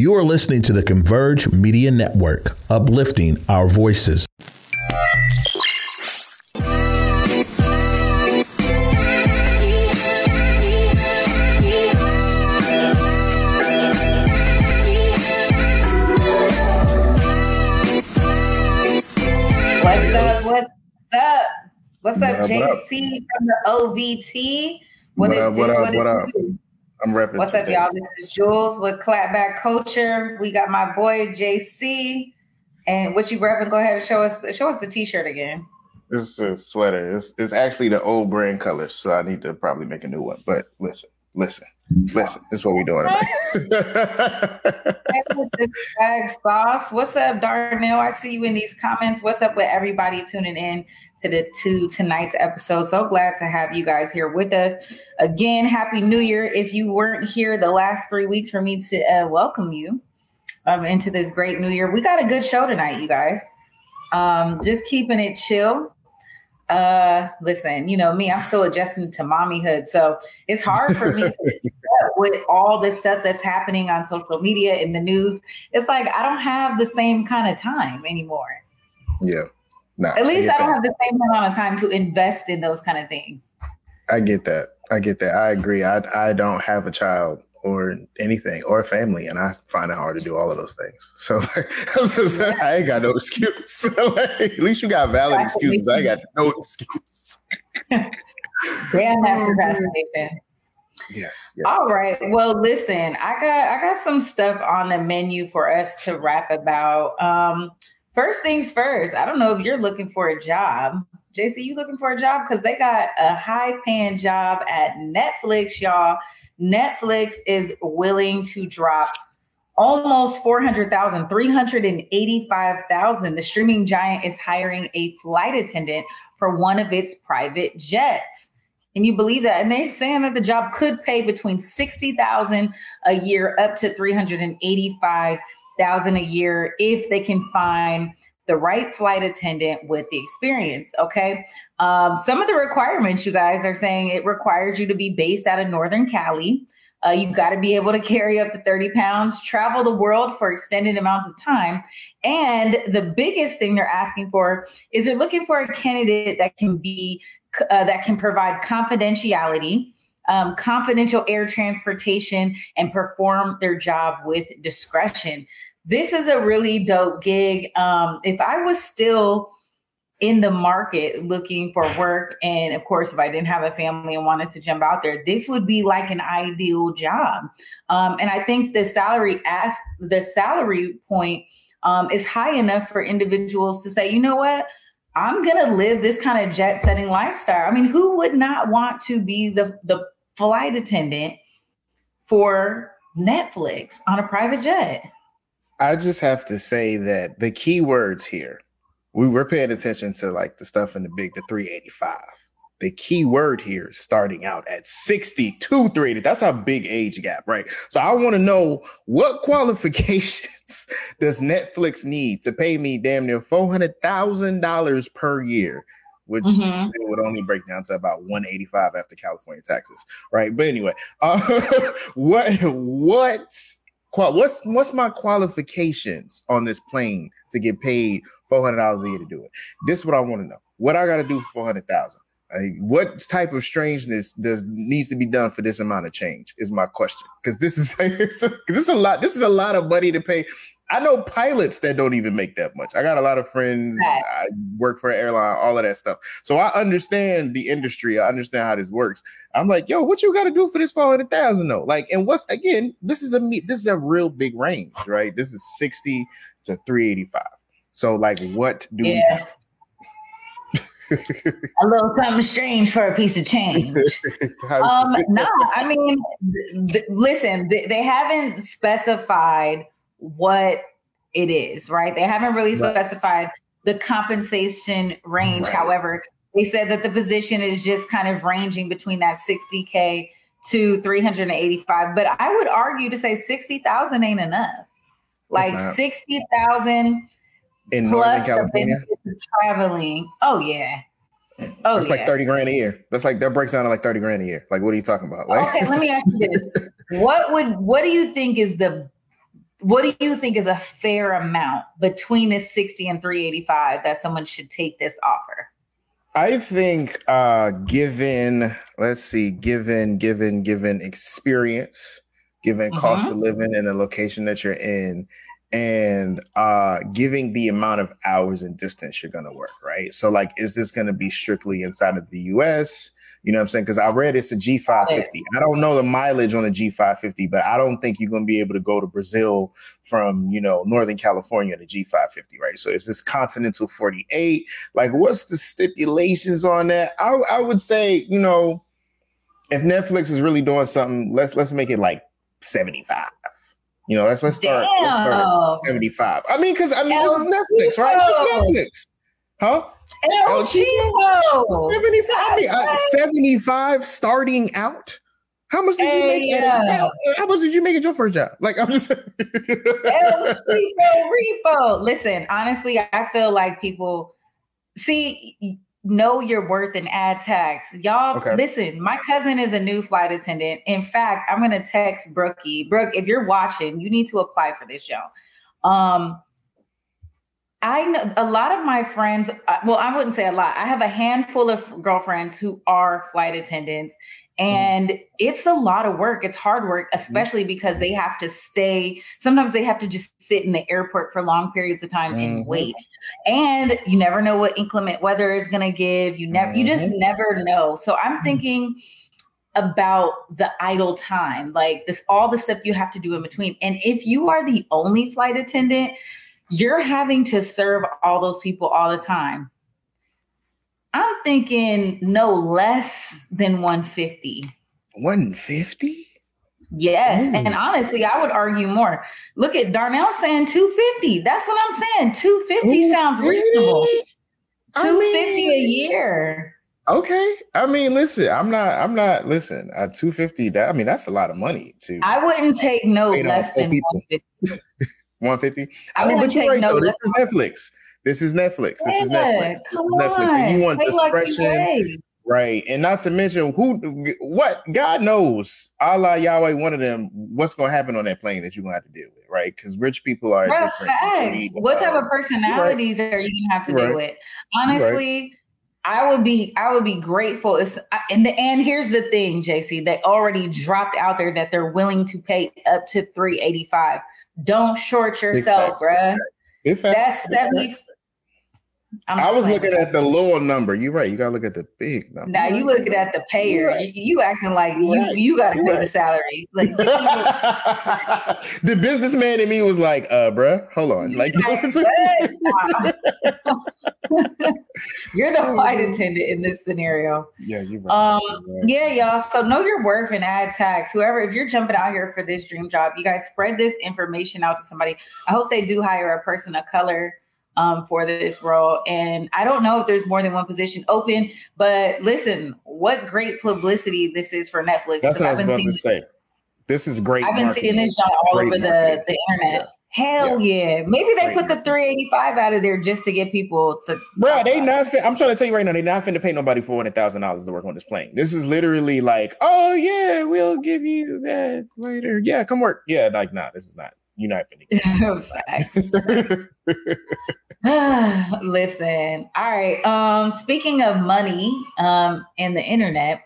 You are listening to the Converge Media Network, uplifting our voices. What's up? What's up? What's up, JC from the OVT? What, up? What up? What up? I'm repping. What's up, y'all? This is Jules with Clapback Culture. We got my boy JC. And what you repping? Go ahead and show us show us the t-shirt again. It's a sweater. It's, it's actually the old brand colors, so I need to probably make a new one. But listen, listen, listen. This is what we're doing swag sauce. What's up, Darnell? I see you in these comments. What's up with everybody tuning in to the to tonight's episode? So glad to have you guys here with us again. Happy New Year! If you weren't here the last three weeks for me to uh, welcome you um, into this great New Year, we got a good show tonight, you guys. Um, just keeping it chill uh listen you know me i'm still adjusting to mommyhood so it's hard for me to with all this stuff that's happening on social media in the news it's like i don't have the same kind of time anymore yeah nah, at least i, I don't that. have the same amount of time to invest in those kind of things i get that i get that i agree i i don't have a child or anything or a family, and I find it hard to do all of those things. So like, I ain't got no excuse. like, at least you got valid excuses. I got no excuse. Damn that procrastination. Yes. All right. Well, listen, I got I got some stuff on the menu for us to rap about. Um, first things first. I don't know if you're looking for a job. JC, you looking for a job? Because they got a high paying job at Netflix, y'all Netflix is willing to drop almost 400,000, 385,000. The streaming giant is hiring a flight attendant for one of its private jets. Can you believe that? And they're saying that the job could pay between 60,000 a year up to 385,000 a year if they can find the right flight attendant with the experience. Okay. Um, some of the requirements, you guys are saying it requires you to be based out of Northern Cali. Uh, you've got to be able to carry up to 30 pounds, travel the world for extended amounts of time. And the biggest thing they're asking for is they're looking for a candidate that can be, uh, that can provide confidentiality, um, confidential air transportation, and perform their job with discretion. This is a really dope gig. Um, if I was still in the market looking for work and of course if i didn't have a family and wanted to jump out there this would be like an ideal job um, and i think the salary ask the salary point um, is high enough for individuals to say you know what i'm gonna live this kind of jet setting lifestyle i mean who would not want to be the the flight attendant for netflix on a private jet i just have to say that the key words here we were paying attention to like the stuff in the big, the 385. The key word here is starting out at 62 380. That's a big age gap, right? So I want to know what qualifications does Netflix need to pay me damn near $400,000 per year, which mm-hmm. would only break down to about 185 after California taxes, right? But anyway, uh, what, what, what's, what's my qualifications on this plane to get paid four hundred dollars a year to do it. This is what I want to know. What I got to do for four hundred thousand? Like, what type of strangeness does needs to be done for this amount of change? Is my question. Because this is this is a lot. This is a lot of money to pay. I know pilots that don't even make that much. I got a lot of friends. Right. I work for an airline, all of that stuff. So I understand the industry. I understand how this works. I'm like, yo, what you got to do for this four hundred thousand though? Like, and what's again? This is a this is a real big range, right? This is sixty to three eighty five. So, like, what do yeah. we have? A little something strange for a piece of change. um, no, I mean, th- listen, th- they haven't specified what it is, right? They haven't really right. specified the compensation range. Right. However, they said that the position is just kind of ranging between that 60K to 385. But I would argue to say 60,000 ain't enough. Like 60,000 in Plus Northern California? traveling. Oh yeah. Oh, it's yeah. like 30 grand a year. That's like that breaks down to like 30 grand a year. Like, what are you talking about? Like, okay, let me ask you this. What would what do you think is the what do you think is a fair amount between this 60 and 385 that someone should take this offer? I think uh given let's see, given given given experience, given mm-hmm. cost of living in the location that you're in, and uh giving the amount of hours and distance you're gonna work, right? So like is this gonna be strictly inside of the US? You know what I'm saying? Because I read it's a G550. I don't know the mileage on a G550, but I don't think you're going to be able to go to Brazil from, you know, Northern California to G550, right? So is this Continental 48. Like, what's the stipulations on that? I, I would say, you know, if Netflix is really doing something, let's let's make it like 75. You know, let's let's start, let's start 75. I mean, because I mean, this is Netflix, right? This is Netflix. Huh? El Cheapo. 75, I mean, uh, 75 starting out. How much did hey, you make? At, uh, how much did you make at your first job? Like I'm just El Cheapo Repo. Listen, honestly, I feel like people see know your worth and add tax. Y'all okay. listen, my cousin is a new flight attendant. In fact, I'm gonna text Brookie. Brooke, if you're watching, you need to apply for this show. Um, I know a lot of my friends, uh, well, I wouldn't say a lot. I have a handful of girlfriends who are flight attendants. And mm. it's a lot of work. It's hard work, mm. especially because they have to stay. Sometimes they have to just sit in the airport for long periods of time mm-hmm. and wait. And you never know what inclement weather is going to give. You never, mm-hmm. you just mm-hmm. never know. So I'm thinking about the idle time, like this, all the stuff you have to do in between. And if you are the only flight attendant, you're having to serve all those people all the time. I'm thinking no less than 150. 150? Yes. Ooh. And honestly, I would argue more. Look at Darnell saying 250. That's what I'm saying. 250 Ooh, sounds reasonable. 250 mean, a year. Okay. I mean, listen, I'm not, I'm not, listen, at 250, that I mean, that's a lot of money too. I wouldn't take no less than 150. 150. I, I mean, but you're right though. This is Netflix. This is Netflix. This is Netflix. This is Netflix. And you want discretion. Right. And not to mention who what God knows, Allah Yahweh, one of them, what's gonna happen on that plane that you're gonna have to deal with, right? Because rich people are Bro, different. What type of personalities right. are you gonna have to right. deal with? Honestly, right. I would be I would be grateful if and the and here's the thing, JC, they already dropped out there that they're willing to pay up to 385 don't short yourself, bruh. That's 70. I'm i was looking at the lower number. You're right. You gotta look at the big number. Now you looking at the payer. Right. You, you, acting like you right. you gotta pay right. the salary. Like the businessman in me was like, uh, bruh, hold on. Like you're the flight attendant in this scenario. Yeah, you're right. Um, yeah, y'all. So know your worth and add tax. Whoever, if you're jumping out here for this dream job, you guys spread this information out to somebody. I hope they do hire a person of color um, for this role. And I don't know if there's more than one position open, but listen, what great publicity this is for Netflix. That's what I was about to say. This is great. I've been marketing. seeing this all great over the, the internet. Yeah. Hell yeah. yeah. Maybe they put the 385 out of there just to get people to Bro, they not fin- I'm trying to tell you right now, they're not finna pay nobody four hundred thousand dollars to work on this plane. This was literally like, oh yeah, we'll give you that later. Yeah, come work. Yeah, like nah, this is not you're not gonna Listen, all right. Um, speaking of money, um, and the internet,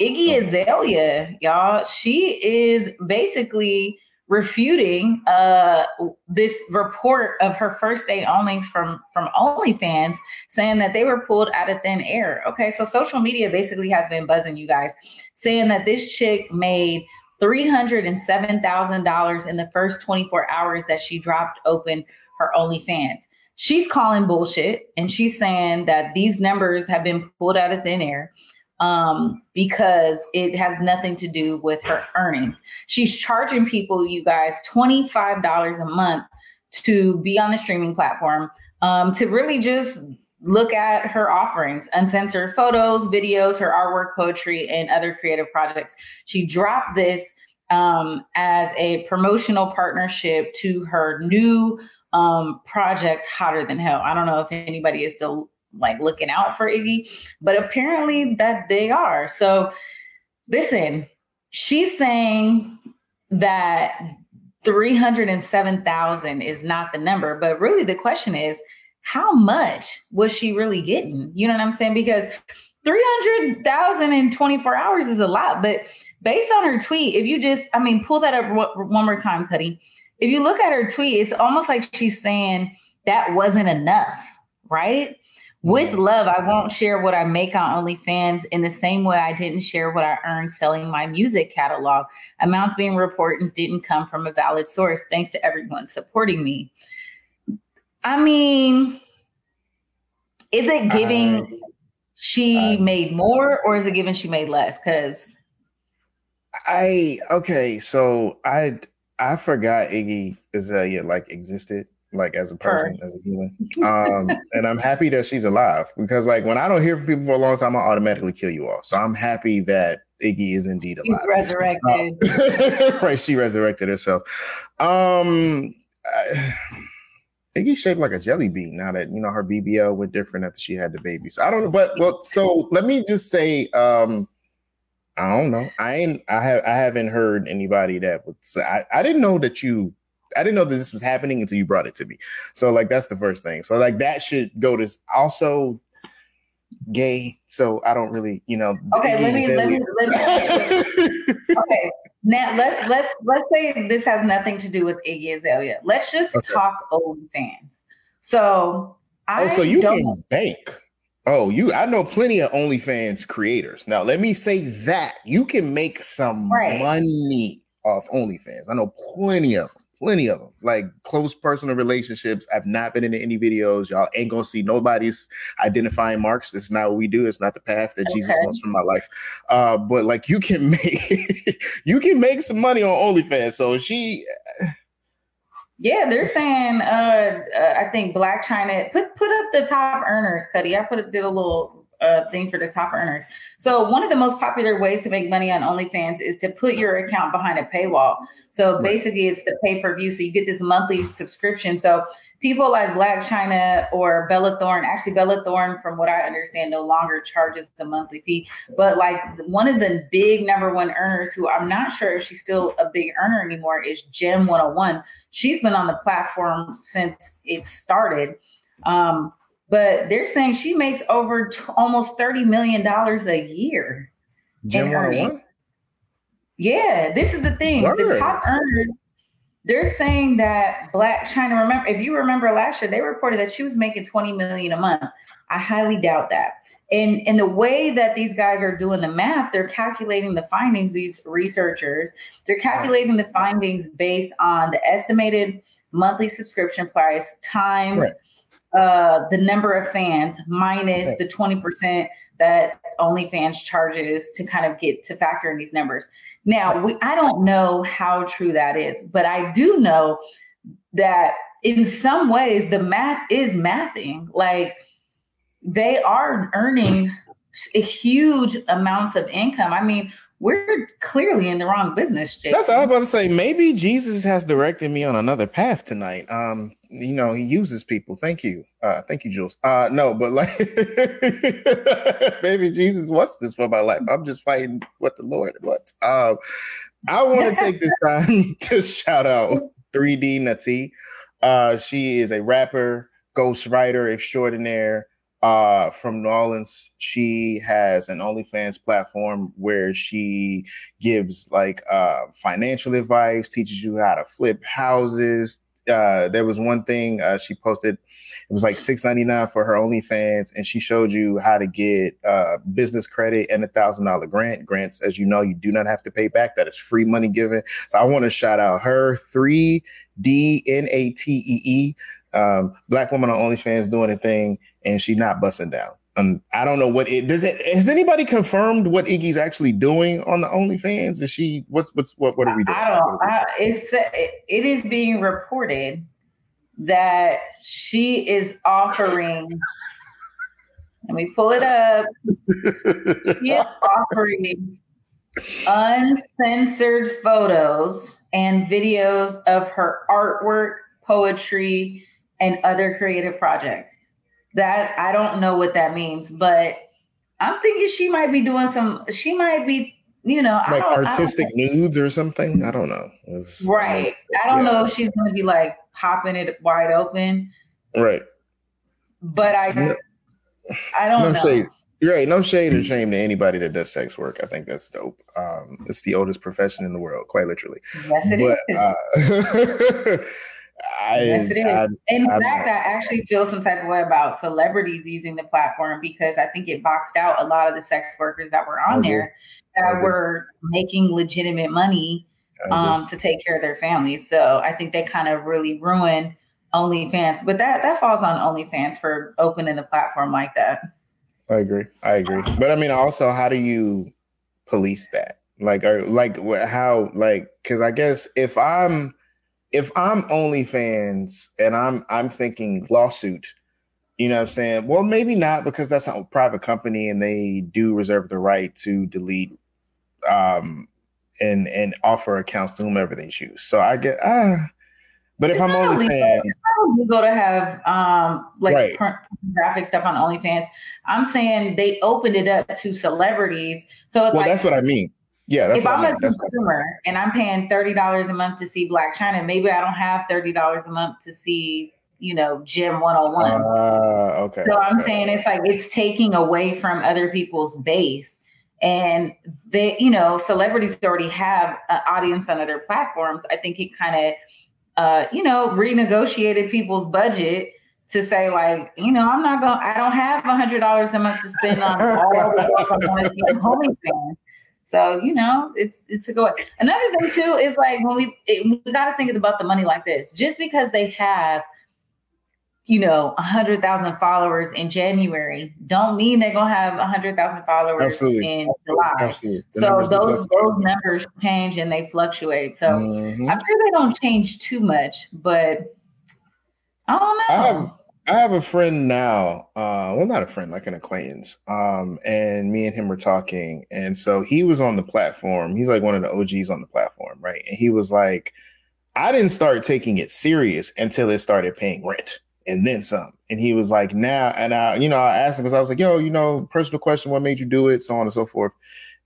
Iggy Azalea, y'all, she is basically refuting uh this report of her first day onlys from from OnlyFans saying that they were pulled out of thin air. Okay, so social media basically has been buzzing you guys, saying that this chick made $307,000 in the first 24 hours that she dropped open her OnlyFans. She's calling bullshit and she's saying that these numbers have been pulled out of thin air um, because it has nothing to do with her earnings. She's charging people, you guys, $25 a month to be on the streaming platform um, to really just look at her offerings uncensored photos, videos, her artwork, poetry, and other creative projects. She dropped this um, as a promotional partnership to her new um, project, Hotter Than Hell. I don't know if anybody is still like looking out for Iggy, but apparently that they are. So listen, she's saying that 307,000 is not the number, but really the question is how much was she really getting? You know what I'm saying? Because 300,000 in 24 hours is a lot, but based on her tweet, if you just, I mean, pull that up one more time, Cuddy. If you look at her tweet, it's almost like she's saying that wasn't enough, right? With love, I won't share what I make on OnlyFans in the same way I didn't share what I earned selling my music catalog. Amounts being reported didn't come from a valid source. Thanks to everyone supporting me. I mean, is it giving uh, she uh, made more or is it giving she made less? Because I okay, so I I forgot Iggy Azalea like existed like as a person, Her. as a human. Um, and I'm happy that she's alive because like when I don't hear from people for a long time, I automatically kill you off. So I'm happy that Iggy is indeed alive. She's resurrected. Uh, right, she resurrected herself. Um I, Iggy's shaped like a jelly bean now that you know her BBL went different after she had the baby. So I don't know, but well, so let me just say, um, I don't know. I ain't I have I haven't heard anybody that would say I, I didn't know that you I didn't know that this was happening until you brought it to me. So like that's the first thing. So like that should go to also gay. So I don't really, you know. Okay, let me, let me let me Okay. Now let's let's let's say this has nothing to do with Iggy Azalea. Let's just okay. talk OnlyFans. So I Oh, so you can bank. Oh, you I know plenty of OnlyFans creators. Now let me say that you can make some right. money off OnlyFans. I know plenty of them plenty of them, like close personal relationships. I've not been in any videos. Y'all ain't gonna see nobody's identifying marks. That's not what we do. It's not the path that okay. Jesus wants for my life. Uh, but like you can make you can make some money on OnlyFans. So she. Yeah, they're saying. Uh, uh, I think Blac Chyna put put up the top earners, Cuddy. I put did a little uh, thing for the top earners. So one of the most popular ways to make money on OnlyFans is to put your account behind a paywall. So basically, it's the pay per view. So you get this monthly subscription. So people like Blac Chyna or Bella Thorne, actually Bella Thorne, from what I understand, no longer charges the monthly fee. But like one of the big number one earners, who I'm not sure if she's still a big earner anymore, is Gem 101. She's been on the platform since it started. Um, but they're saying she makes over t- almost $30 million a year. Gem 101? Yeah, this is the thing. Word. The top earners, they're saying that Blac Chyna, remember, if you remember last year, they reported that she was making 20 million a month. I highly doubt that. And, and the way that these guys are doing the math, they're calculating the findings, these researchers, they're calculating the findings based on the estimated monthly subscription price times right. uh, the number of fans minus right. the 20% that OnlyFans charges to kind of get to factor in these numbers. Now, we, I don't know how true that is, but I do know that in some ways the math is mathing. Like they are earning huge amounts of income. I mean, we're clearly in the wrong business. Jason. That's what I was about to say. Maybe Jesus has directed me on another path tonight. Um, you know, he uses people. Thank you. Uh, thank you, Jules. Uh, no, but like maybe Jesus wants this for my life. I'm just fighting what the Lord wants. Um, I want to take this time to shout out 3D Natee. Uh, she is a rapper, ghostwriter extraordinaire uh, from New Orleans. She has an OnlyFans platform where she gives like uh, financial advice, teaches you how to flip houses. Uh, there was one thing uh, she posted. It was like six ninety nine for her OnlyFans, and she showed you how to get uh, business credit and a thousand dollar grant. Grants, as you know, you do not have to pay back. That is free money given. So I want to shout out her three D N A T E E um, black woman on OnlyFans doing a thing and she's not busting down. Um, I don't know what it does. It has anybody confirmed what Iggy's actually doing on the OnlyFans? Is she what's what's what what are we doing? I don't. I, it's it, it is being reported that she is offering. Let me pull it up. she is offering uncensored photos and videos of her artwork, poetry, and other creative projects. That I don't know what that means, but I'm thinking she might be doing some, she might be you know, like artistic nudes or something. I don't know. It's, right. I don't yeah. know if she's going to be like popping it wide open. Right. But I, no, I don't no know. Shade. You're right. No shade or shame to anybody that does sex work. I think that's dope. Um, it's the oldest profession in the world, quite literally. Yes, it but, is. Uh, I, yes, it is. I, in I, fact, I actually feel some type of way about celebrities using the platform because I think it boxed out a lot of the sex workers that were on there that were making legitimate money um, to take care of their families. So I think they kind of really ruined OnlyFans. But that that falls on OnlyFans for opening the platform like that. I agree. I agree. But I mean, also, how do you police that? Like, or like how? Like, because I guess if I'm if I'm OnlyFans and I'm I'm thinking lawsuit, you know what I'm saying? Well, maybe not because that's a private company and they do reserve the right to delete um and and offer accounts to whomever they choose. So I get ah but if it's I'm OnlyFans, it's go to have um like right. graphic stuff on OnlyFans. I'm saying they opened it up to celebrities. So well, like, that's what I mean. Yeah, if I'm I mean. a consumer and I'm paying thirty dollars a month to see Blac Chyna, maybe I don't have thirty dollars a month to see, you know, Gem 101. Uh, okay. So I'm saying it's like it's taking away from other people's base. And they, you know, celebrities already have an audience on other platforms. I think it kind of, uh, you know, renegotiated people's budget to say like, you know, I'm not going, to I don't have a hundred dollars a month to spend on all the stuff I want to see on OnlyFans. So you know, it's it's a go. Another thing too is like when we it, we got to think about the money like this. Just because they have, you know, a hundred thousand followers in January, don't mean they're gonna have a hundred thousand followers Absolutely. in July. Absolutely. The so those those numbers change and they fluctuate. So mm-hmm. I'm sure they don't change too much, but I don't know. I have, I have a friend now. Uh, well, not a friend, like an acquaintance. Um, and me and him were talking, and so he was on the platform. He's like one of the OGs on the platform, right? And he was like, "I didn't start taking it serious until it started paying rent." and then some. And he was like, now, and I, you know, I asked him because I was like, yo, you know, personal question, what made you do it? So on and so forth.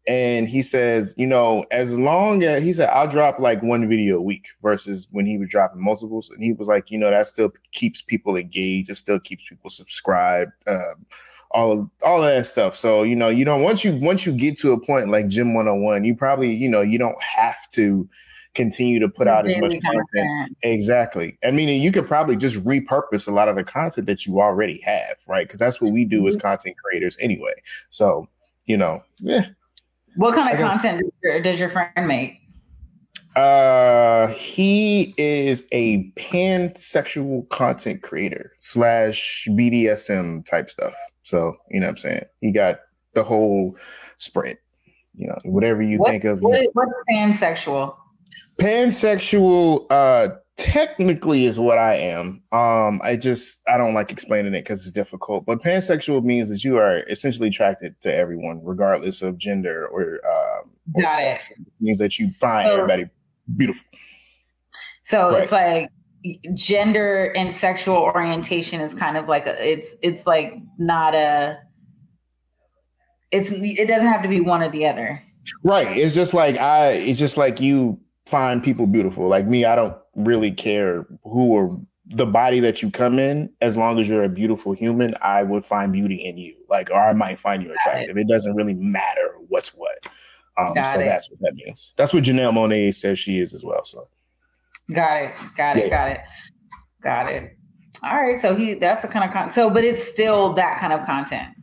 And he says, you know, as long as he said, I'll drop like one video a week versus when he was dropping multiples. And he was like, you know, that still keeps people engaged. It still keeps people subscribed. Um, all of, all of that stuff. So, you know, you don't, once you, once you get to a point like Gem 101, you probably, you know, you don't have to continue to put out as much content. content. Exactly. I mean, you could probably just repurpose a lot of the content that you already have, right? Because that's what we do as mm-hmm. content creators anyway. So, you know, yeah, what kind of content does your, does your friend make? Uh, he is a pansexual content creator slash BDSM type stuff. So you know what I'm saying. He got the whole spread. You know, whatever you what, think of. What, what's pansexual? Pansexual. Uh, technically is what I am. Um, I just I don't like explaining it because it's difficult. But pansexual means that you are essentially attracted to everyone, regardless of gender or, um, or Got sex. It. it. means that you find so, everybody beautiful. So right. it's like gender and sexual orientation is kind of like a, it's it's like not a it's it doesn't have to be one or the other. Right. It's just like I it's just like you find people beautiful. Like me, I don't really care who or the body that you come in, as long as you're a beautiful human, I would find beauty in you. Like, or I might find you attractive. It. it. doesn't really matter what's what. Um, so it. that's what that means. That's what Janelle Monáe says she is as well. So, got it, got it, yeah. got it, got it. All right, so he that's the kind of content. So, but it's still that kind of content.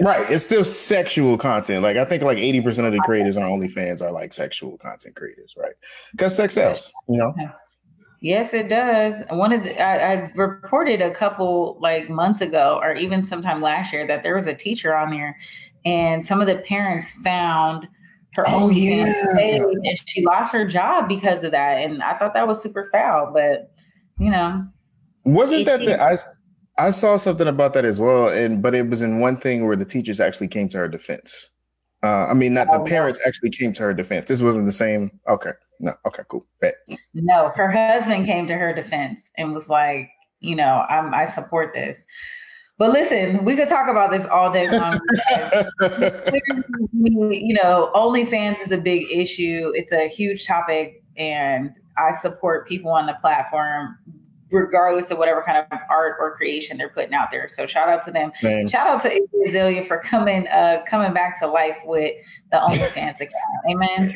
Right. It's still sexual content. Like I think like 80% of the creators on OnlyFans are like sexual content creators, right? Because sex sells, you know? Yes, it does. One of the, I, I, reported a couple like months ago, or even sometime last year, that there was a teacher on there, and some of the parents found her. Oh yeah, and she lost her job because of that. And I thought that was super foul, but you know, wasn't that the I? I saw something about that as well, and but it was in one thing where the teachers actually came to her defense. Uh, I mean, not the oh, parents actually came to her defense. This wasn't the same. Okay, no, okay, cool. Bet. No, her husband came to her defense and was like, you know, I'm, I support this. But listen, we could talk about this all day long. you know, OnlyFans is a big issue. It's a huge topic, and I support people on the platform regardless of whatever kind of art or creation they're putting out there. So shout out to them. Man. Shout out to Azalea for coming uh coming back to life with the OnlyFans account. Amen.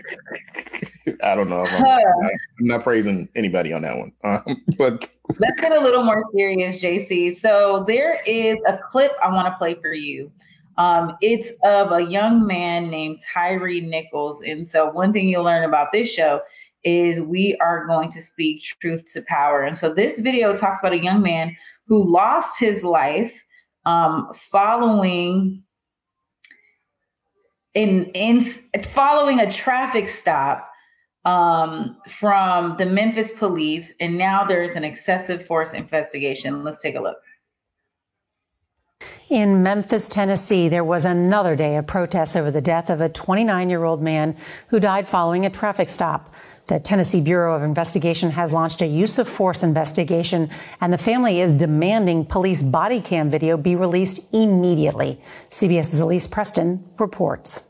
I don't know. I'm, I'm, not praising anybody on that one. Um, but let's get a little more serious, JC. So there is a clip I want to play for you. Um, it's of a young man named Tyre Nichols. And so one thing you'll learn about this show is we are going to speak truth to power. And so this video talks about a young man who lost his life um, following in in following a traffic stop um, from the Memphis police, and now there's an excessive force investigation. Let's take a look. In Memphis, Tennessee, there was another day of protests over the death of a 29 year old man who died following a traffic stop. The Tennessee Bureau of Investigation has launched a use of force investigation, and the family is demanding police body cam video be released immediately. CBS's Elise Preston reports.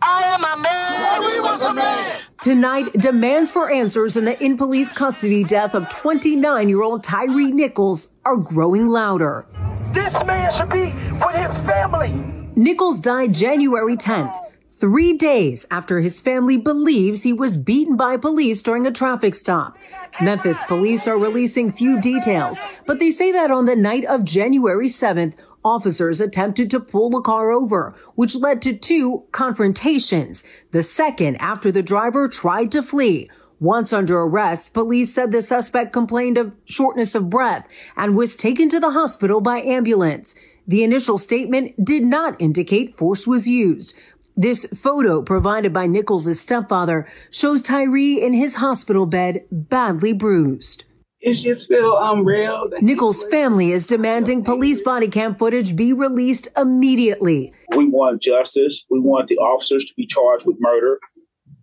I am a man. He was a man. Tonight, demands for answers in the in police custody death of 29 year old Tyre Nichols are growing louder. This man should be with his family. Nichols died January 10th three days after his family believes he was beaten by police during a traffic stop. Memphis police are releasing few details, but they say that on the night of January 7th, officers attempted to pull the car over, which led to two confrontations. The second after the driver tried to flee. Once under arrest, police said the suspect complained of shortness of breath and was taken to the hospital by ambulance. The initial statement did not indicate force was used. This photo provided by Nichols' stepfather shows Tyre in his hospital bed, badly bruised. It just feel unreal. Um, Nichols' family is demanding police body cam footage be released immediately. We want justice. We want the officers to be charged with murder.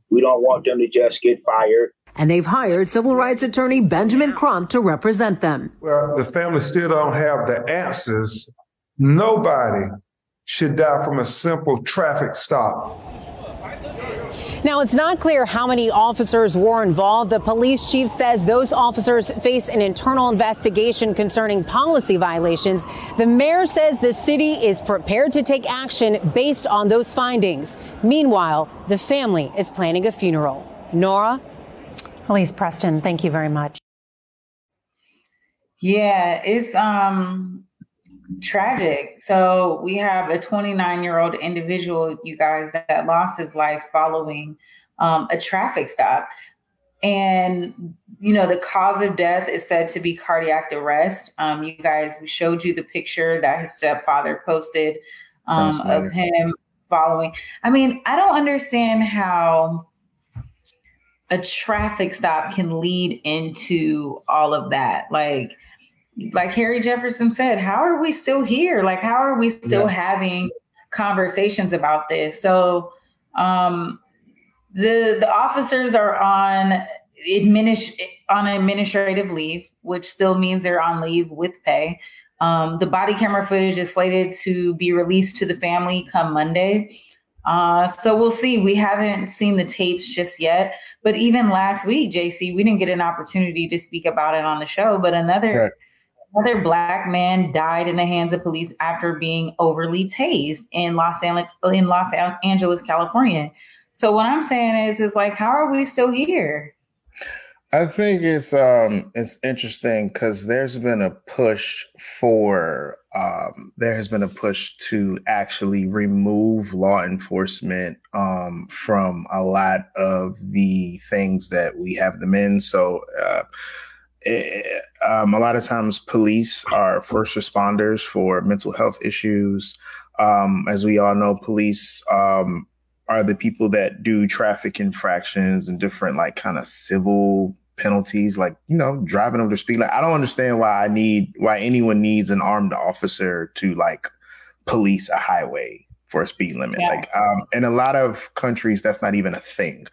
We don't want them to just get fired. And they've hired civil rights attorney Benjamin Crump to represent them. Well, the family still don't have the answers. Nobody should die from a simple traffic stop. Now, it's not clear how many officers were involved. The police chief says those officers face an internal investigation concerning policy violations. The mayor says the city is prepared to take action based on those findings. Meanwhile, the family is planning a funeral. Norah? Elise Preston, thank you very much. Yeah, it's um tragic. So we have a 29 year old individual, you guys, that lost his life following um, a traffic stop. And, you know, the cause of death is said to be cardiac arrest. Um, you guys, we showed you the picture that his stepfather posted um, of him following. I mean, I don't understand how a traffic stop can lead into all of that. Like, like Harry Jefferson said, how are we still here? Like, how are we still yeah. having conversations about this? So, um, the the officers are on administ- on administrative leave, which still means they're on leave with pay. Um, the body camera footage is slated to be released to the family come Monday. Uh, so we'll see. We haven't seen the tapes just yet, but even last week, JC, we didn't get an opportunity to speak about it on the show. But another Another black man died in the hands of police after being overly tased in Los, in Los Angeles, California. So what I'm saying is, is like, how are we still here? I think it's um it's interesting because there's been a push for um there has been a push to actually remove law enforcement um from a lot of the things that we have them in. So uh it, um, a lot of times police are first responders for mental health issues. Um, as we all know, police um, are the people that do traffic infractions and different like kind of civil penalties, like you know driving over the speed. Like I don't understand why I need why anyone needs an armed officer to like police a highway for a speed limit. Yeah. Like um, in a lot of countries, that's not even a thing.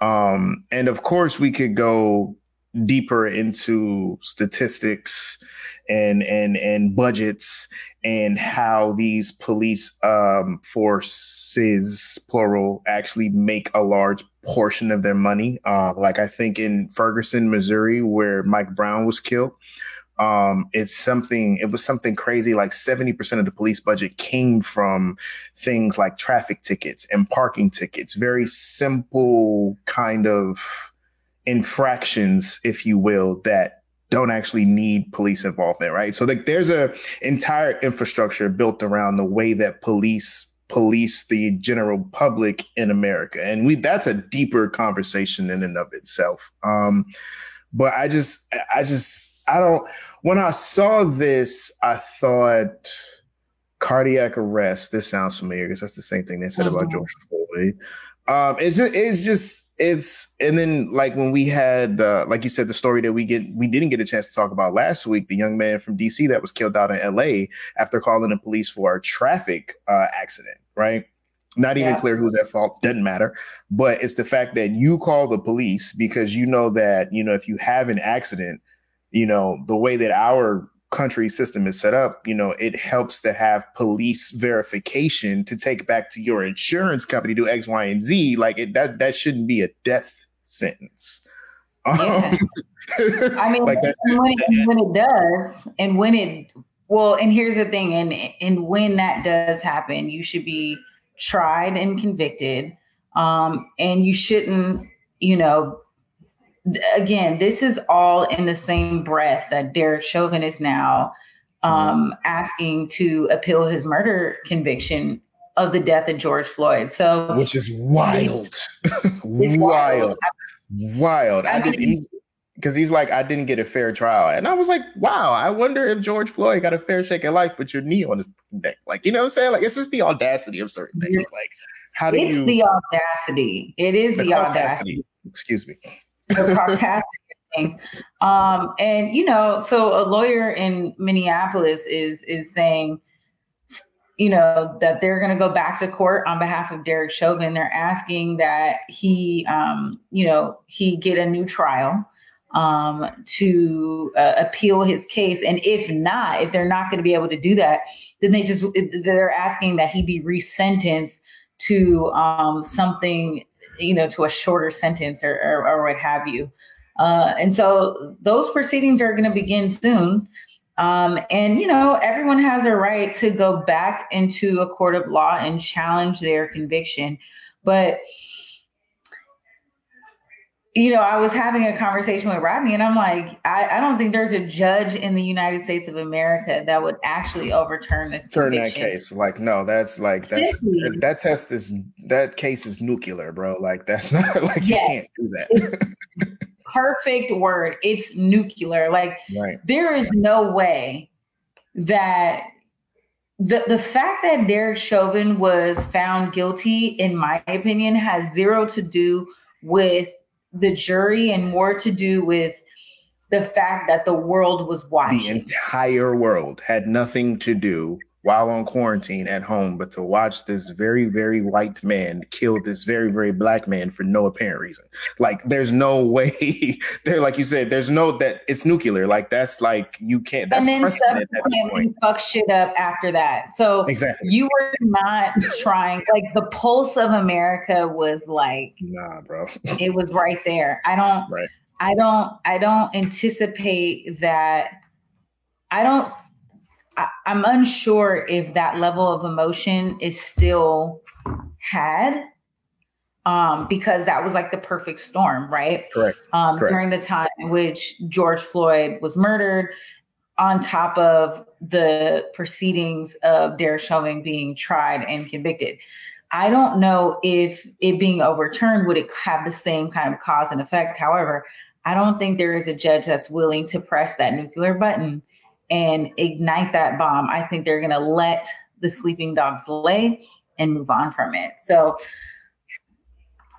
Um, and of course, we could go deeper into statistics and and and budgets and how these police um, forces plural actually make a large portion of their money. Uh, like i think in ferguson missouri where mike brown was killed um, it's something it was something crazy like 70% of the police budget came from things like traffic tickets and parking tickets. Very simple kind of infractions, if you will, that don't actually need police involvement, right? So like there's a entire infrastructure built around the way that police police the general public in America. And we that's a deeper conversation in and of itself. Um, but I just I just I don't when I saw this, I thought cardiac arrest. This sounds familiar because that's the same thing they said mm-hmm. about George Floyd. Um, it's just it's just it's and then like when we had uh, like you said the story that we get we didn't get a chance to talk about last week the young man from dc that was killed out in la after calling the police for a traffic uh, accident right not even yeah. clear who's at fault doesn't matter but it's the fact that you call the police because you know that you know if you have an accident you know the way that our country system is set up, you know, it helps to have police verification to take back to your insurance company, do X, Y, and Z. Like it that that shouldn't be a death sentence. Yeah. Um, I mean, like that, when, it, when it does, and when it well, and here's the thing, and and when that does happen, you should be tried and convicted, um, and you shouldn't, you know, again, this is all in the same breath that Derek Chauvin is now um, asking to appeal his murder conviction of the death of George Floyd. So, which is wild, wild, wild, wild. I, I mean, he's because he's like, I didn't get a fair trial, and I was like, wow, I wonder if George Floyd got a fair shake of life with your knee on his neck. Like, you know what I'm saying? Like, it's just the audacity of certain things. Like, how do it's you? It's the audacity. It is the, the audacity. audacity. Excuse me the things. Um, and you know, so a lawyer in Minneapolis is is saying, you know, that they're going to go back to court on behalf of Derek Chauvin. They're asking that he, um, you know, he get a new trial um, to uh, appeal his case. And if not, if they're not going to be able to do that, then they just they're asking that he be resentenced to um, something you know, to a shorter sentence or, or, or what have you. Uh, and so those proceedings are going to begin soon. Um, and, you know, everyone has a right to go back into a court of law and challenge their conviction. But you know, I was having a conversation with Rodney, and I'm like, I, I, don't think there's a judge in the United States of America that would actually overturn this. Turn conviction. that case. Like, no, that's like that's that, that test is that case is nuclear, bro. Like, that's not like yes. you can't do that. perfect word. It's nuclear. Like, right. there is no way that the the fact that Derek Chauvin was found guilty, in my opinion, has zero to do with the jury and more to do with the fact that the world was watching. The entire world had nothing to do while on quarantine at home but to watch this very very white man kill this very very black man for no apparent reason. Like there's no way there like you said there's no that it's nuclear. Like that's like you can't that's and then subsequently fuck shit up after that. So exactly. you were not trying like the pulse of america was like nah bro. it was right there. I don't right. I don't i don't anticipate that i don't I, am unsure if that level of emotion is still had um, because that was like the perfect storm, right? Correct. Um, Correct. During the time in which George Floyd was murdered, on top of the proceedings of Derek Chauvin being tried and convicted. I don't know if it being overturned would it have the same kind of cause and effect. However, I don't think there is a judge that's willing to press that nuclear button and ignite that bomb, I think they're going to let the sleeping dogs lay and move on from it. So,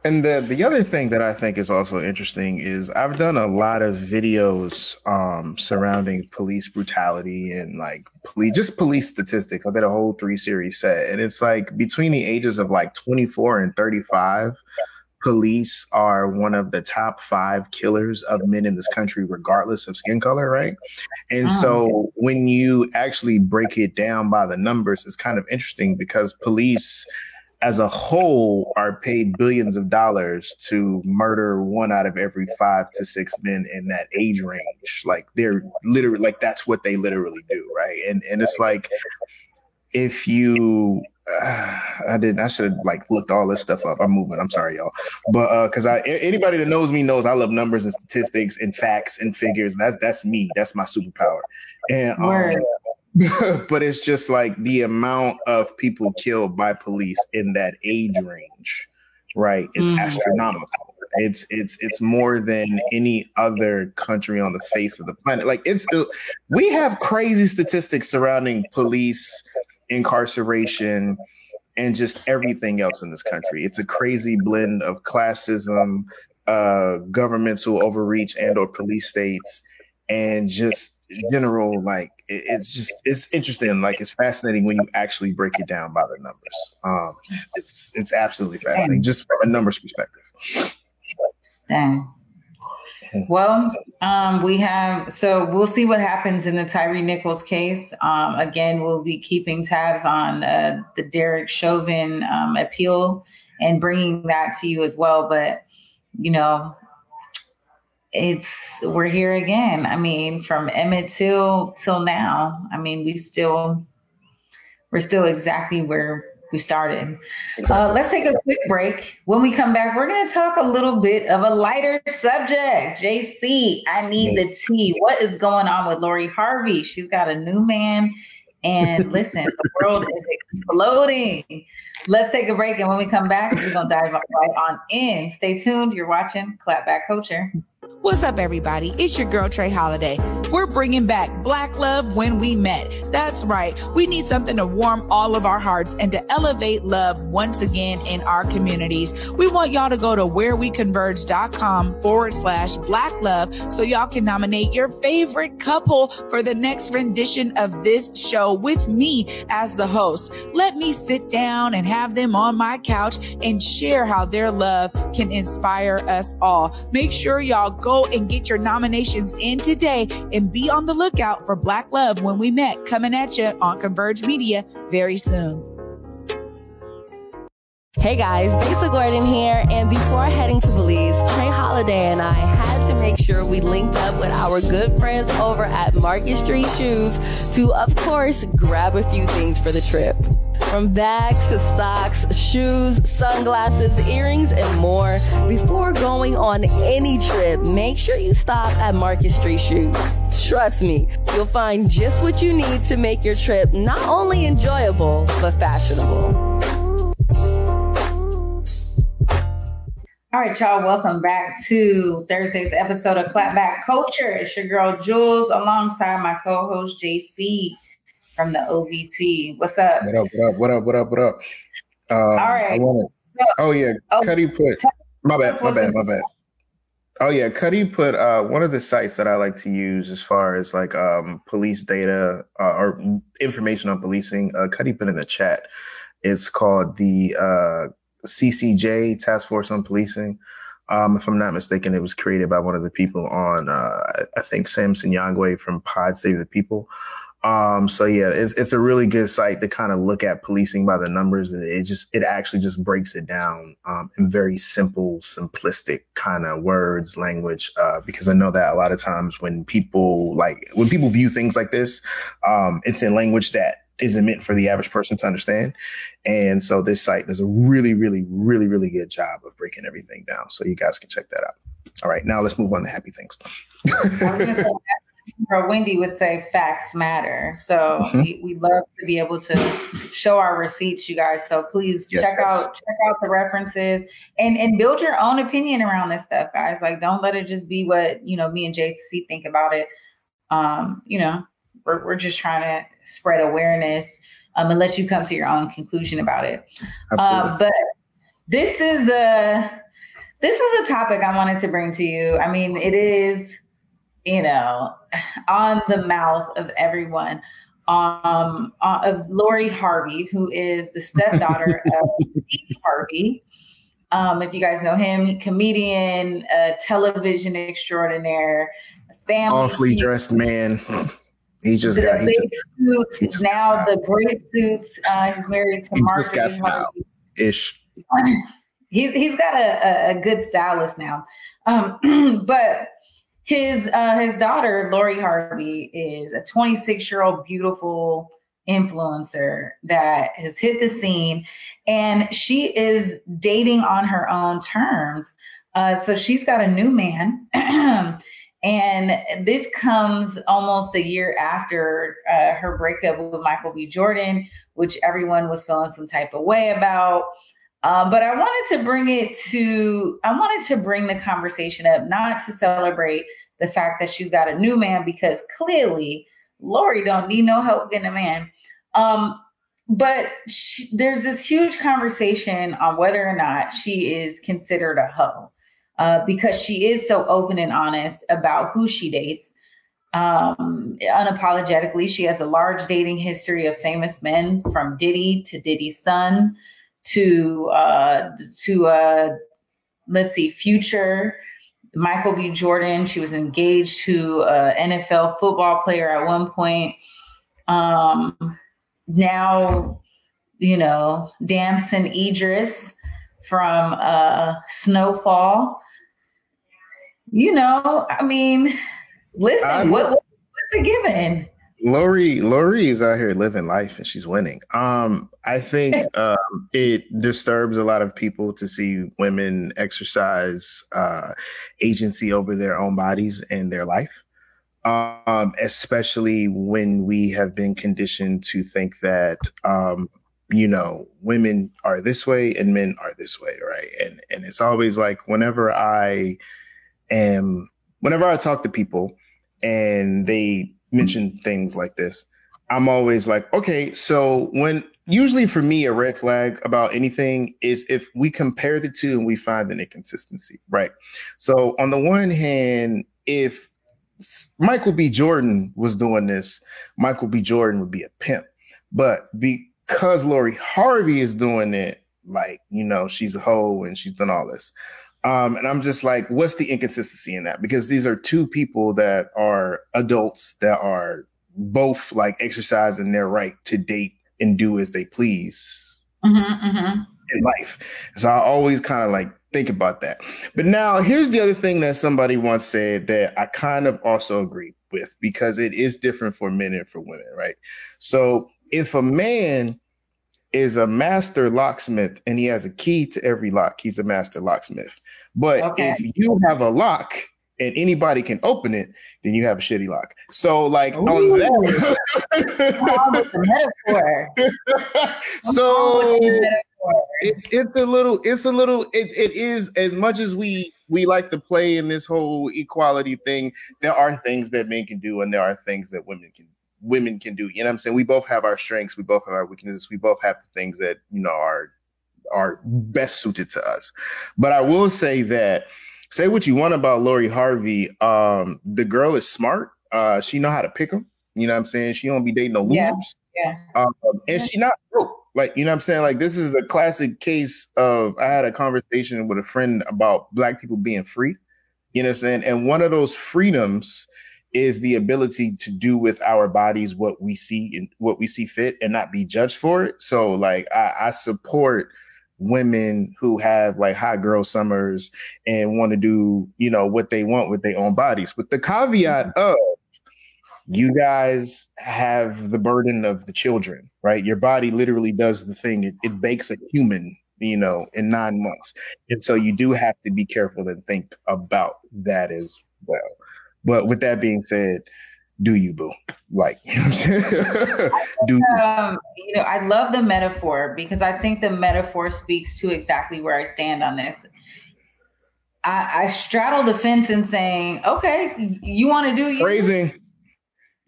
and the the other thing that I think is also interesting is I've done a lot of videos um, surrounding police brutality and like police just police statistics. I did a whole three series set, and it's like between the ages of like 24 and 35 police are one of the top five killers of men in this country, regardless of skin color, right? And ah, so when you actually break it down by the numbers, it's kind of interesting because police as a whole are paid billions of dollars to murder one out of every five to six men in that age range. Like they're literally like that's what they literally do, right? And and it's like if you I didn't. I should have like looked all this stuff up. I'm moving. I'm sorry, y'all. But uh, because I anybody that knows me knows I love numbers and statistics and facts and figures. That's that's me. That's my superpower. And um, but it's just like the amount of people killed by police in that age range, right, is Mhm. astronomical. It's it's it's more than any other country on the face of the planet. Like it's we have crazy statistics surrounding police incarceration and just everything else in this country. It's a crazy blend of classism, uh, governmental overreach, and or police states, and just general like it- it's just it's interesting. Like it's fascinating when you actually break it down by the numbers. Um, it's it's absolutely fascinating just from a numbers perspective. Dang. Well, um, we have so we'll see what happens in the Tyre Nichols case. Um, again, we'll be keeping tabs on uh, the Derek Chauvin um, appeal and bringing that to you as well. But you know, it's we're here again. I mean, from Emmett Till till now. I mean, we still we're still exactly where we started. Uh, let's take a quick break. When we come back, we're going to talk a little bit of a lighter subject. JC, I need the tea. What is going on with Lori Harvey? She's got a new man. And listen, the world is exploding. Let's take a break. And when we come back, we're going to dive right on in. Stay tuned. You're watching Clapback Culture. What's up, everybody? It's your girl Trey Holiday. We're bringing back Black Love When We Met. That's right. We need something to warm all of our hearts and to elevate love once again in our communities. We want y'all to go to whereweconverge.com forward slash black love so y'all can nominate your favorite couple for the next rendition of this show with me as the host. Let me sit down and have them on my couch and share how their love can inspire us all. Make sure y'all go and get your nominations in today and be on the lookout for Black Love When We Met coming at you on Converge Media very soon. Hey guys, Lisa Gordon here, and before heading to Belize, Trey Holiday and I had to make sure we linked up with our good friends over at Market Street Shoes to, of course, grab a few things for the trip. From bags to socks, shoes, sunglasses, earrings, and more. Before going on any trip, make sure you stop at Market Street Shoes. Trust me, you'll find just what you need to make your trip not only enjoyable, but fashionable. All right, y'all, welcome back to Thursday's episode of Clapback Culture. It's your girl Jules alongside my co host JC from the OVT. What's up? What up? What up? What up? What up? What up? Um, All right. To. Oh yeah, Oh, Cuddy put. My bad. My bad. My bad. Oh yeah, Cuddy put uh, one of the sites that I like to use as far as like um, police data uh, or information on policing. Uh, Cuddy put in the chat. It's called the uh, CCJ Task Force on Policing. Um, if I'm not mistaken, it was created by one of the people on, uh, I think Sam Sinyangwe from Pod Save the People. Um, so yeah, it's, it's a really good site to kind of look at policing by the numbers. And it just, it actually just breaks it down, um, in very simple, simplistic kind of words, language. Uh, because I know that a lot of times when people like, when people view things like this, um, it's in language that isn't meant for the average person to understand. And so this site does a really, really, really, really good job of breaking everything down. So you guys can check that out. All right, now let's move on to happy things. I was gonna say, or Wendy would say facts matter. So Mhm. we, we love to be able to show our receipts, you guys. So please Yes, check yes. out check out the references and and build your own opinion around this stuff, guys. Like don't let it just be what you know me and JC think about it. Um, you know, we're we're just trying to spread awareness um, and let you come to your own conclusion about it. Absolutely. Uh, but this is a this is a topic I wanted to bring to you. I mean, it is, you know, on the mouth of everyone. Um, uh, of Lori Harvey, who is the stepdaughter of Steve Harvey, Um, if you guys know him, comedian, uh, television extraordinaire, family. Awfully dressed man. He just the got he big just, suits. he just now the great suits. Uh, he's married to he Mark. just got style ish. he's he's got a, a, a good stylist now. Um, but his uh, his daughter Lori Harvey is a 26 year old beautiful influencer that has hit the scene, and she is dating on her own terms. Uh, so she's got a new man. And this comes almost a year after uh, her breakup with Michael B. Jordan, which everyone was feeling some type of way about. Uh, but I wanted to bring it to, I wanted to bring the conversation up, not to celebrate the fact that she's got a new man, because clearly Lori don't need no help getting a man. Um, but she, there's this huge conversation on whether or not she is considered a hoe uh, because she is so open and honest about who she dates. Um, unapologetically, she has a large dating history of famous men from Diddy to Diddy's son to uh, to uh, let's see, Future, Michael B. Jordan. She was engaged to an NFL football player at one point. Um, now, you know, Damson Idris from uh, Snowfall you know, I mean, listen, what, what's a given? Lori, Lori is out here living life and she's winning. Um, I think um, it disturbs a lot of people to see women exercise uh, agency over their own bodies and their life. Um, especially when we have been conditioned to think that um, you know women are this way and men are this way, right? And and it's always like whenever I am, whenever I talk to people and they mention things like this, I'm always like, okay, so when usually for me, a red flag about anything is if we compare the two and we find an inconsistency, right? So on the one hand, if Michael B. Jordan was doing this, Michael B. Jordan would be a pimp. But because Lori Harvey is doing it, like, you know, she's a hoe and she's done all this. Um, and I'm just like, what's the inconsistency in that? Because these are two people that are adults that are both like exercising their right to date and do as they please mm-hmm, mm-hmm. in life. So I always kind of like think about that. But now here's the other thing that somebody once said that I kind of also agree with because it is different for men and for women, right? So if a man is a master locksmith and he has a key to every lock. He's a master locksmith. But okay. if you have a lock and anybody can open it, then you have a shitty lock. So, like Ooh. on that, so it's it's a little, it's a little, it, it is as much as we we like to play in this whole equality thing. There are things that men can do, and there are things that women can women can do. You know what I'm saying? We both have our strengths, we both have our weaknesses, we both have the things that, you know, are are best suited to us. But I will say that say what you want about Lori Harvey. Um, the girl is smart. Uh, she know how to pick them. You know what I'm saying? She don't be dating no losers. Yeah. yeah. Um, and she not broke. Like, you know what I'm saying? Like, this is the classic case of I had a conversation with a friend about black people being free. You know what I'm saying? And one of those freedoms is the ability to do with our bodies what we see and what we see fit and not be judged for it. So like I, I support women who have like hot girl summers and want to do, you know, what they want with their own bodies. With the caveat mm-hmm. of you guys have the burden of the children, right? Your body literally does the thing. It, it bakes a human, you know, in nine months. And so you do have to be careful and think about that as well. But with that being said, do you boo? Like, you know do you? Um, you know, I love the metaphor because I think the metaphor speaks to exactly where I stand on this. I, I straddle the fence and saying, okay, you want to do you? Phrasing.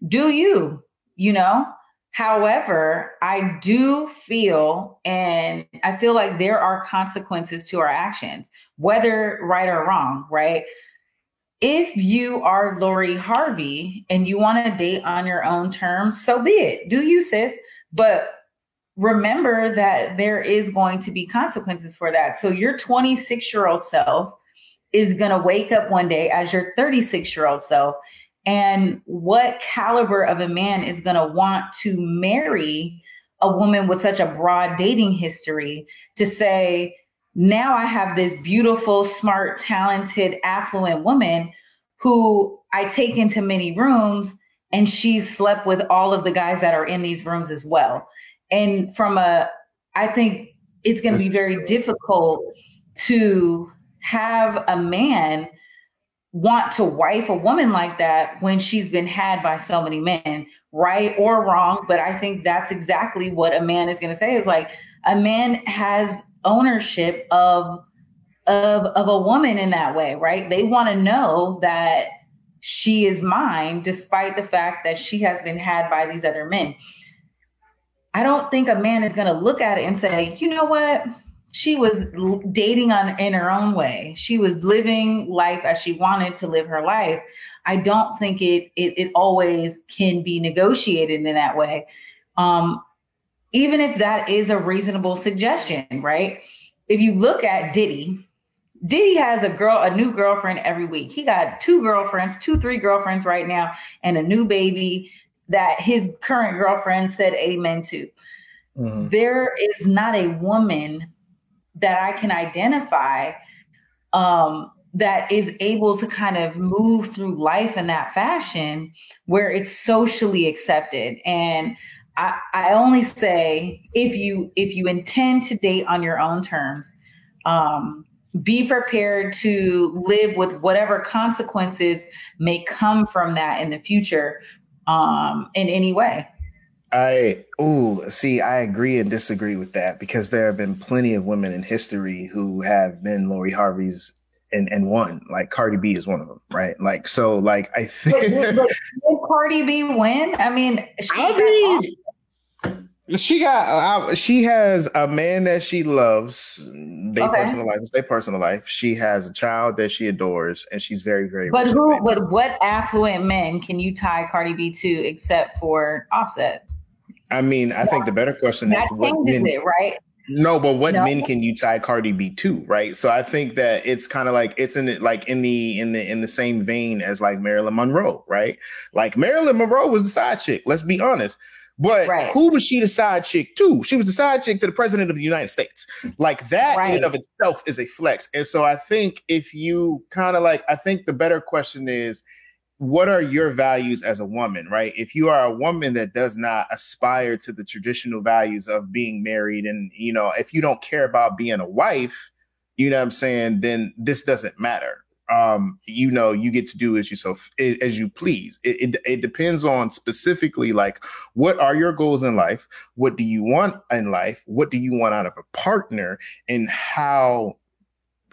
Do you, you know? However, I do feel, and I feel like there are consequences to our actions, whether right or wrong, right? If you are Lori Harvey and you want to date on your own terms, so be it. Do you, sis? But remember that there is going to be consequences for that. So your 26 year old self is going to wake up one day as your 36 year old self. And what caliber of a man is going to want to marry a woman with such a broad dating history to say, now I have this beautiful, smart, talented, affluent woman who I take into many rooms and she's slept with all of the guys that are in these rooms as well. And from a, I think it's going to be very difficult to have a man want to wife a woman like that when she's been had by so many men, right or wrong. But I think that's exactly what a man is going to say is like a man has ownership of of of a woman in that way, right? They want to know that she is mine despite the fact that she has been had by these other men. I don't think a man is going to look at it and say, "You know what? She was dating on in her own way. She was living life as she wanted to live her life." I don't think it it, it always can be negotiated in that way. Um, even if that is a reasonable suggestion, right? If you look at Diddy, Diddy has a girl, a new girlfriend every week. He got two girlfriends, two, three girlfriends right now, and a new baby that his current girlfriend said amen to. Mm-hmm. There is not a woman that I can identify um, that is able to kind of move through life in that fashion where it's socially accepted. And I, I only say if you if you intend to date on your own terms, um, be prepared to live with whatever consequences may come from that in the future um, in any way. I oh see, I agree and disagree with that because there have been plenty of women in history who have been Lori Harvey's and and won. Like Cardi B is one of them, right? Like so, like I think did Cardi B win? I mean, I mean, she got uh, she has a man that she loves. They okay. personal life, it's their personal life. She has a child that she adores, and she's very, very. But who? But what affluent men can you tie Cardi B to except for Offset? I mean, I think the better question is what men, it, right? No, but what no. men can you tie Cardi B to, right? So I think that it's kind of like it's in it like in the in the in the same vein as like Marilyn Monroe, right? Like Marilyn Monroe was the side chick. Let's be honest. But right. who was she the side chick to? She was the side chick to the president of the United States. Like that right. in and of itself is a flex. And so I think if you kind of like, I think the better question is, what are your values as a woman, right? If you are a woman that does not aspire to the traditional values of being married, and you know, if you don't care about being a wife, you know what I'm saying, then this doesn't matter um, you know, you get to do as yourself as you please. It, it, it depends on specifically like what are your goals in life, what do you want in life, what do you want out of a partner, and how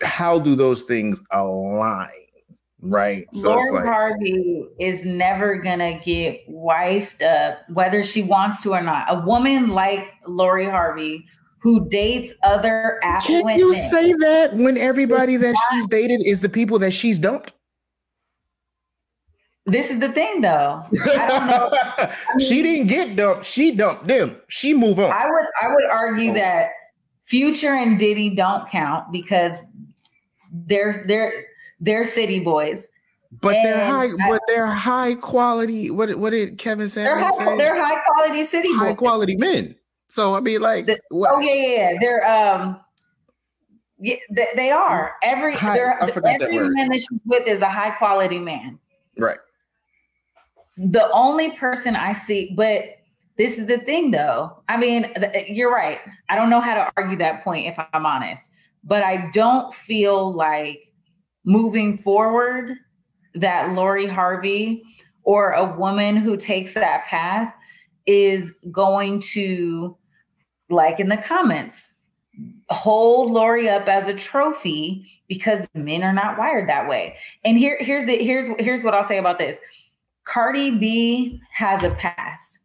how do those things align? Right. So Lori like, Harvey is never gonna get wifed up, whether she wants to or not. A woman like Lori Harvey who dates other affluent Can you men. say that when everybody that she's dated is the people that she's dumped? This is the thing, though. I mean, she didn't get dumped. She dumped them. She move on. I would I would argue that Future and Diddy don't count because they're they're they're city boys. But and they're high. I, but they're high quality. What what did Kevin say? They're high, they're high quality city. High boys. quality men. So I mean, like, the, oh yeah, yeah, they're um, yeah, they, they are every high, they're, every that man that she's with is a high quality man. Right. The only person I see, but this is the thing, though. I mean, you're right. I don't know how to argue that point if I'm honest, but I don't feel like moving forward that Lori Harvey or a woman who takes that path is going to, like in the comments, hold Lori up as a trophy because men are not wired that way. And here, here's the here's here's what I'll say about this. Cardi B has a past.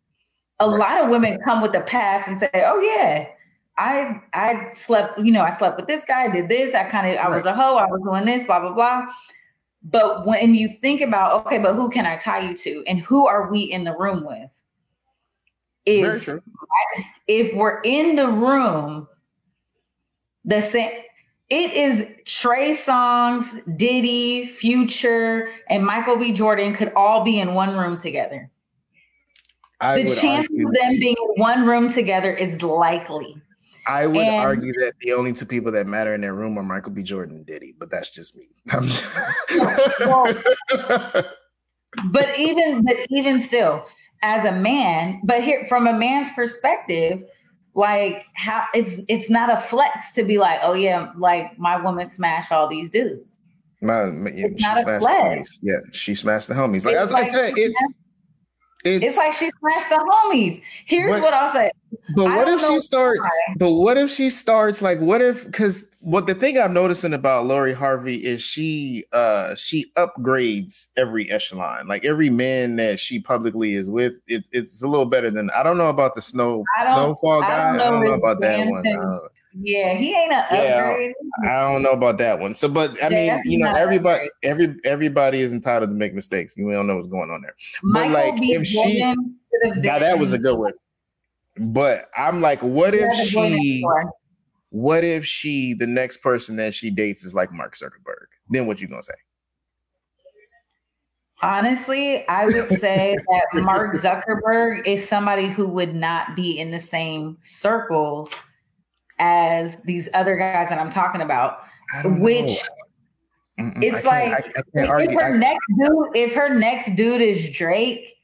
A lot of women come with a past and say, "Oh yeah, I I slept, you know, I slept with this guy, did this, I kind of I was a hoe, I was doing this, blah blah blah." But when you think about, okay, but who can I tie you to, and who are we in the room with? If if we're in the room, the same it is Trey Songz, Diddy, Future, and Michael B. Jordan could all be in one room together. I the chance of them being in one room together is likely. I would and, argue that the only two people that matter in that room are Michael B. Jordan and Diddy, but that's just me. Just well, but even but even still, as a man, but here from a man's perspective, like how it's it's not a flex to be like, oh yeah, like my woman smashed all these dudes. My, yeah, it's not a flex. Yeah, she smashed the homies. Like, as like I said, it's it's, it's like she smashed the homies. Here's but, what I'll say. But what if she starts? Why. But what if she starts like? What if? Because what the thing I'm noticing about Lori Harvey is she uh she upgrades every echelon. Like every man that she publicly is with, it's it's a little better than. I don't know about the snow snowfall guy. I don't know, I don't know about that one. Yeah, he ain't an upgrade. Yeah, I don't know about that one. So, but I mean, you know, everybody, every everybody is entitled to make mistakes. You don't know what's going on there. Michael but like, B. if she, now that was a good one. But I'm like, what if she? What if she, the next person that she dates, is like Mark Zuckerberg? Then what you gonna say? Honestly, I would say that Mark Zuckerberg is somebody who would not be in the same circles as these other guys that I'm talking about, which it's like I, I if her next dude, if her next dude is Drake,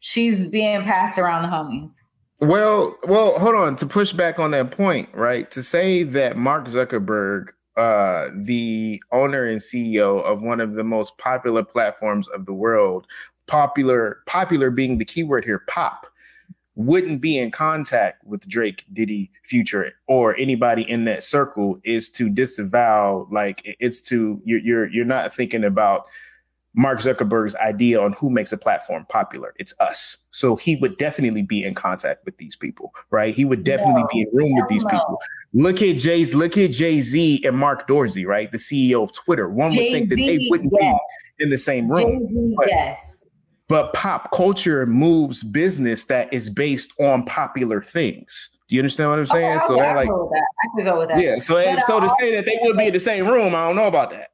she's being passed around the homies. Well, well, hold on. To push back on that point, right? To say that Mark Zuckerberg, uh, the owner and CEO of one of the most popular platforms of the world, popular, popular being the keyword here, pop, wouldn't be in contact with Drake, Diddy, Future, or anybody in that circle is to disavow. Like it's to you're you're you're not thinking about Mark Zuckerberg's idea on who makes a platform popular. It's us. So he would definitely be in contact with these people, right? He would definitely no, be in room with these people. Look at Jay's, look at Jay Z and Mark Dorsey, right? The CEO of Twitter. One Jay-Z, would think that they wouldn't yes. be in the same room. But, yes but pop culture moves business that is based on popular things. Do you understand what I'm oh, saying? Okay, so I like. I could go with that. Yeah. So, but so to uh, say that they would be in the same room, I don't know about that.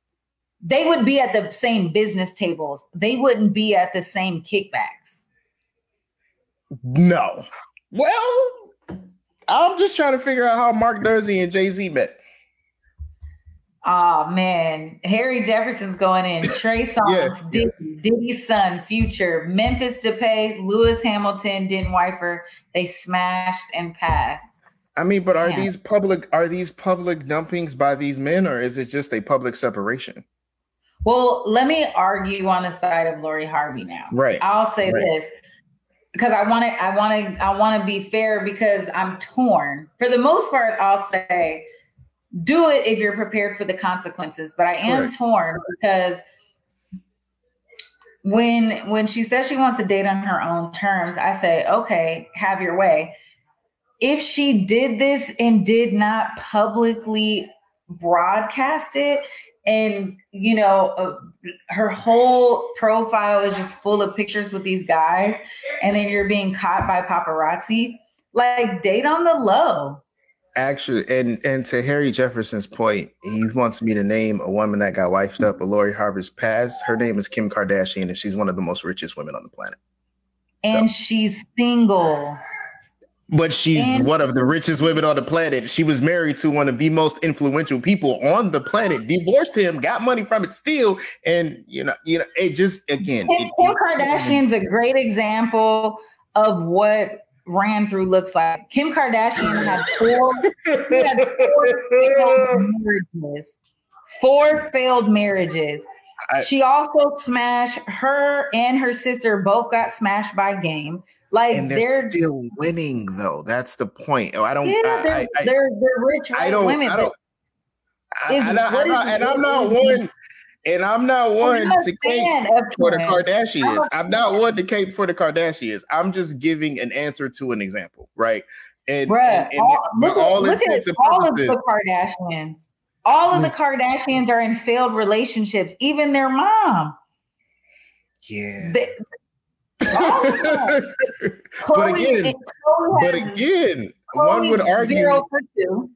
They would be at the same business tables. They wouldn't be at the same kickbacks. No. Well, I'm just trying to figure out how Mark Dorsey and Jay Z met. Oh man, Harry Jefferson's going in. Trey Songz, yeah, Diddy, yeah. Diddy's son, Future, Memphis Depay, Lewis Hamilton, Den Weifer. They smashed and passed. I mean, but are yeah. these public? Are these public dumpings by these men, or is it just a public separation? Well, let me argue on the side of Lori Harvey now. Right. I'll say right. this because I want to. I want to. I want to be fair because I'm torn. For the most part, I'll say do it if you're prepared for the consequences. But I am Correct. torn because when when she says she wants to date on her own terms, I say, okay, have your way. If she did this and did not publicly broadcast it, and you know, uh, her whole profile is just full of pictures with these guys, and then you're being caught by paparazzi, like date on the low actually, and and to Harry Jefferson's point, he wants me to name a woman that got wifed up with Lori Harvey's past. Her name is Kim Kardashian, and she's one of the most richest women on the planet. And so. she's single. But she's and- one of the richest women on the planet. She was married to one of the most influential people on the planet, divorced him, got money from it still, and you know, you know, it just again. Kim, it, Kim Kardashian's a great example of what ran through looks like. Kim Kardashian had four, had four failed marriages. Four failed marriages. I, she also smashed her and her sister both got smashed by game. Like and they're, they're still winning though. That's the point. Oh, I don't. Yeah, they're, I, I, they're, they're rich I don't, women. I don't. I, and, I, and I'm not one. And I'm not oh, one to cape for the Kardashians. Oh, I'm not one to cape for the Kardashians. I'm just giving an answer to an example, right? And, Bruh, and, and all, look, all, look at all of the Kardashians. All of the Kardashians are in failed relationships, even their mom. Yeah. They, but again, but again, one would argue zero for two.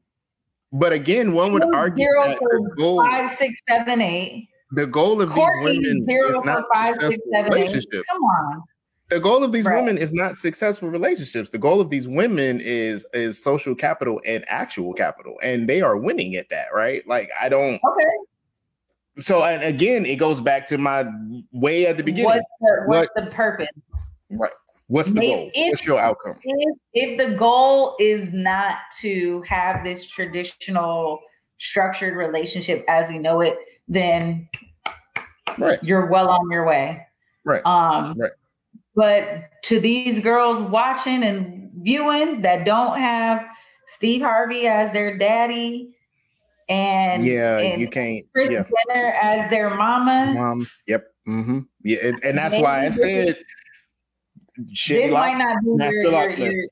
But again, one would argue zero that for the goal, five, six, seven, eight. The goal of these women zero is not five, successful six, seven, relationships. Come on. The goal of these Right. women is not successful relationships. The goal of these women is is social capital and actual capital, and they are winning at that, right? Like I don't. Okay. So and again, it goes back to my way at the beginning. What's the, what's What- the purpose? Right. What's the If- goal? What's your outcome? If, if the goal is not to have this traditional structured relationship as we know it, then Right. you're well on your way. Right. Um, Right. But to these girls watching and viewing that don't have Steve Harvey as their daddy and yeah, and you can't. Kris Yeah. Jenner as their mama, Mom. Yep. Mm-hmm. Yeah, and, and that's why I said shit. this might not be Master your, your, your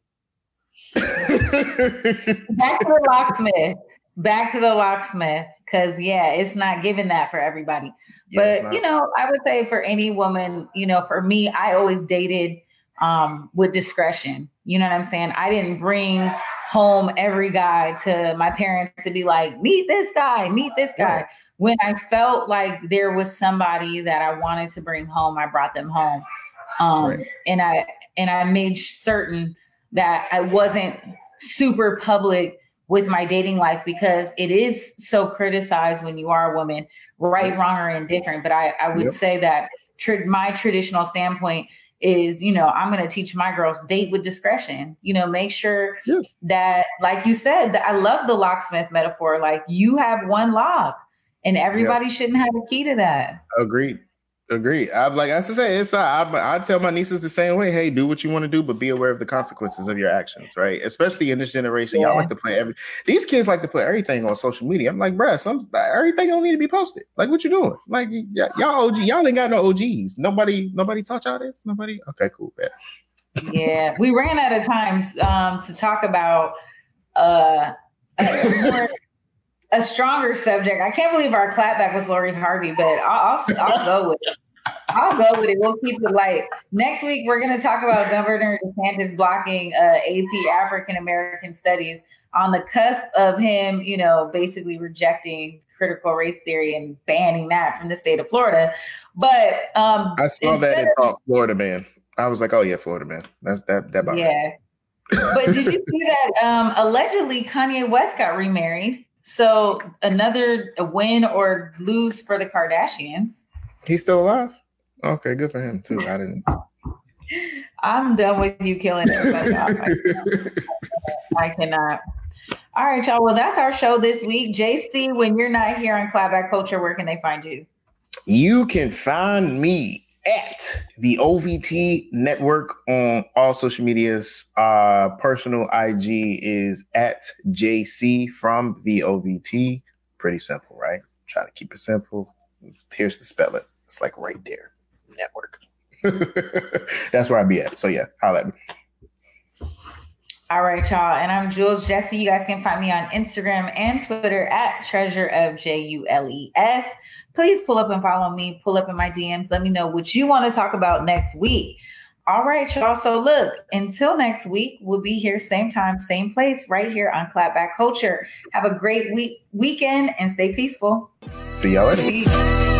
back to the locksmith. Back to the locksmith. Cause yeah, it's not giving that for everybody. Yeah, but you know, I would say for any woman, you know, for me, I always dated um with discretion. You know what I'm saying? I didn't bring home every guy to my parents to be like, meet this guy, meet this guy. Right. When I felt like there was somebody that I wanted to bring home, I brought them home. Um Right. and I and I made certain that I wasn't super public with my dating life because it is so criticized when you are a woman, right, wrong, or indifferent. But I, I would Yep. say that tr- my traditional standpoint is, you know, I'm going to teach my girls date with discretion. You know, make sure Yeah. that, like you said, that I love the locksmith metaphor. Like you have one lock, and everybody shouldn't have a key to that. Agreed. Agreed. I'm like I say, it's. I, I tell my nieces the same way. Hey, do what you want to do, but be aware of the consequences of your actions. Right. Especially in this generation, y'all like to play every. These kids like to put everything on social media. I'm like, bruh, some everything don't need to be posted. Like, what you doing? Like, y- y'all OG, y'all ain't got no OGs. Nobody, nobody taught y'all this. Nobody. Okay, cool. Bet. yeah we ran out of time um, to talk about uh, more- a stronger subject i can't believe our clapback was lori harvey but i'll, I'll, I'll go with it i'll go with it we'll keep it light next week we're going to talk about governor desantis blocking uh, ap african american studies on the cusp of him you know basically rejecting critical race theory and banning that from the state of florida but um I saw that and thought Florida man. I was like, oh yeah, Florida man. That's that. That about right. yeah. but did you see that um, allegedly Kanye West got remarried? So another win or lose for the Kardashians. He's still alive. Okay, good for him too. I didn't. I'm done with you killing everybody off. I, I cannot. All right, y'all. Well, that's our show this week. JC, when you're not here on Clapback Culture, where can they find you? You can find me at the OVT network on all social medias. Uh personal IG is at JC from the OVT. Pretty simple, right? Try to keep it simple. Here's the it. It's like right there. Network. That's where I be at. So yeah, holla at me. All right, y'all. And I'm Jules Jesse. You guys can find me on Instagram and Twitter at treasure of J U L E S. Please pull up and follow me, pull up in my DMs. Let me know what you want to talk about next week. All right, y'all. So look, until next week, we'll be here same time, same place, right here on Clapback Culture. Have a great week weekend and stay peaceful. See y'all later.